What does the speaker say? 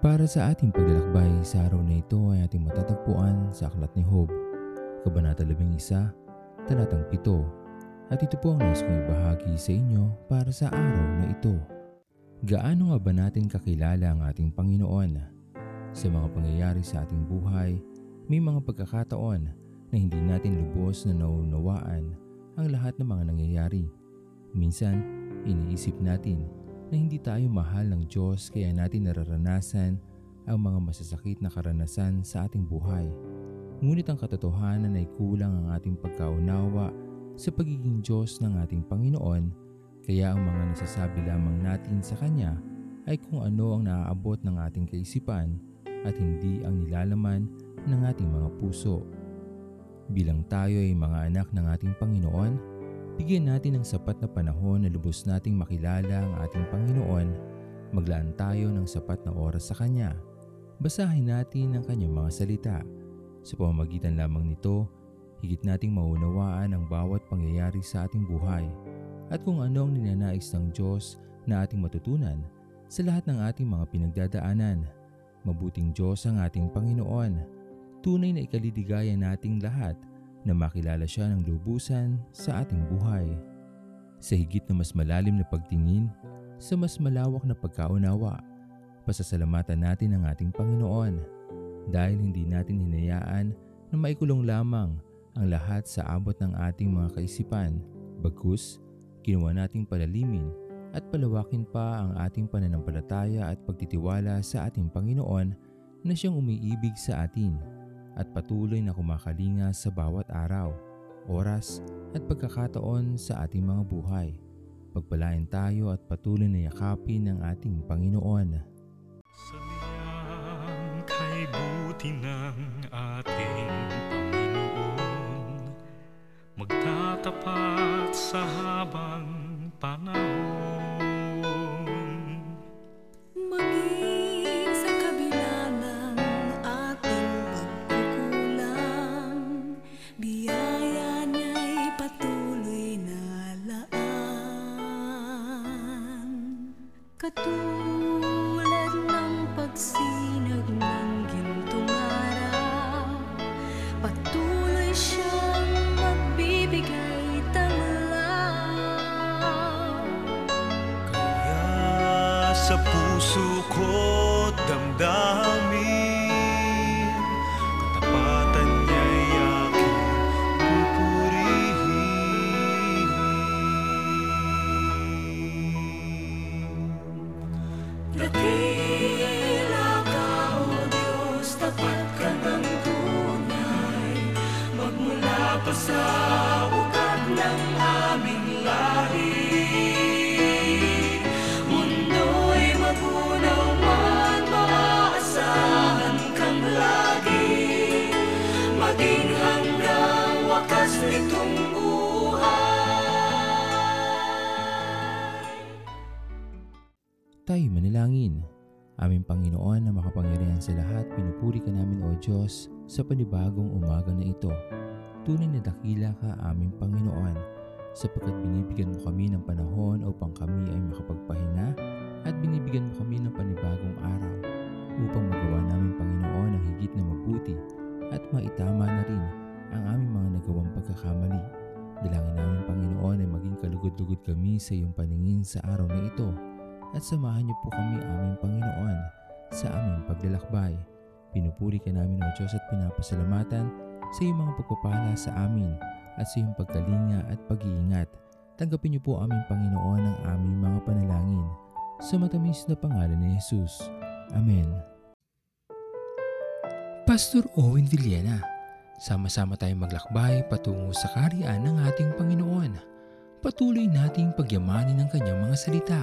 Para sa ating paglalakbay sa araw na ito ay ating matatagpuan sa Aklat ni Job, Kabanata 11, Talatang 7. At ito po ang nais kong ibahagi sa inyo para sa araw na ito. Gaano nga ba natin kakilala ang ating Panginoon? Sa mga pangyayari sa ating buhay, may mga pagkakataon na hindi natin lubos na naunawaan ang lahat ng mga nangyayari. Minsan, iniisip natin na hindi tayo mahal ng Diyos kaya natin nararanasan ang mga masasakit na karanasan sa ating buhay. Ngunit ang katotohanan ay kulang ang ating pagkaunawa sa pagiging Diyos ng ating Panginoon kaya ang mga nasasabi lamang natin sa Kanya ay kung ano ang naaabot ng ating kaisipan at hindi ang nilalaman ng ating mga puso. Bilang tayo ay mga anak ng ating Panginoon, Bigyan natin ng sapat na panahon na lubos nating makilala ang ating Panginoon, maglaan tayo ng sapat na oras sa Kanya. Basahin natin ang Kanyang mga salita. Sa pamamagitan lamang nito, higit nating maunawaan ang bawat pangyayari sa ating buhay at kung ano ang ninanais ng Diyos na ating matutunan sa lahat ng ating mga pinagdadaanan. Mabuting Diyos ang ating Panginoon. Tunay na ikaliligaya nating lahat na makilala siya ng lubusan sa ating buhay. Sa higit na mas malalim na pagtingin, sa mas malawak na pagkaunawa, pasasalamatan natin ang ating Panginoon dahil hindi natin hinayaan na maikulong lamang ang lahat sa abot ng ating mga kaisipan. Bagkus, ginawa nating palalimin at palawakin pa ang ating pananampalataya at pagtitiwala sa ating Panginoon na siyang umiibig sa atin at patuloy na kumakalinga sa bawat araw, oras at pagkakataon sa ating mga buhay. Pagpalain tayo at patuloy na yakapin ng ating Panginoon. Sa kay buti ng ating Panginoon Magtatapat sa habang panahon Katulad ng pagsinag ng gintong araw, patuloy siyang magbibigay tanglaw. Kaya sa puso ko Dakila ka, O Diyos, tapat ng tunay. Magmula pa sa Tayo manalangin. Aming Panginoon na makapangyarihan sa lahat, pinupuri ka namin o Diyos sa panibagong umaga na ito. Tunay na dakila ka aming Panginoon sapagkat binibigyan mo kami ng panahon upang kami ay makapagpahinga at binibigyan mo kami ng panibagong araw upang magawa namin Panginoon ang higit na mabuti at maitama na rin ang aming mga nagawang pagkakamali. Dalangin namin Panginoon ay maging kalugod-lugod kami sa iyong paningin sa araw na ito at samahan niyo po kami aming Panginoon sa aming paglalakbay. Pinupuri ka namin o Diyos at pinapasalamatan sa iyong mga pagpapala sa amin at sa iyong pagkalinga at pag-iingat. Tanggapin niyo po aming Panginoon ang aming mga panalangin. Sa matamis na pangalan ni Jesus. Amen. Pastor Owen Villena, sama-sama tayong maglakbay patungo sa kariyan ng ating Panginoon. Patuloy nating pagyamanin ang kanyang mga salita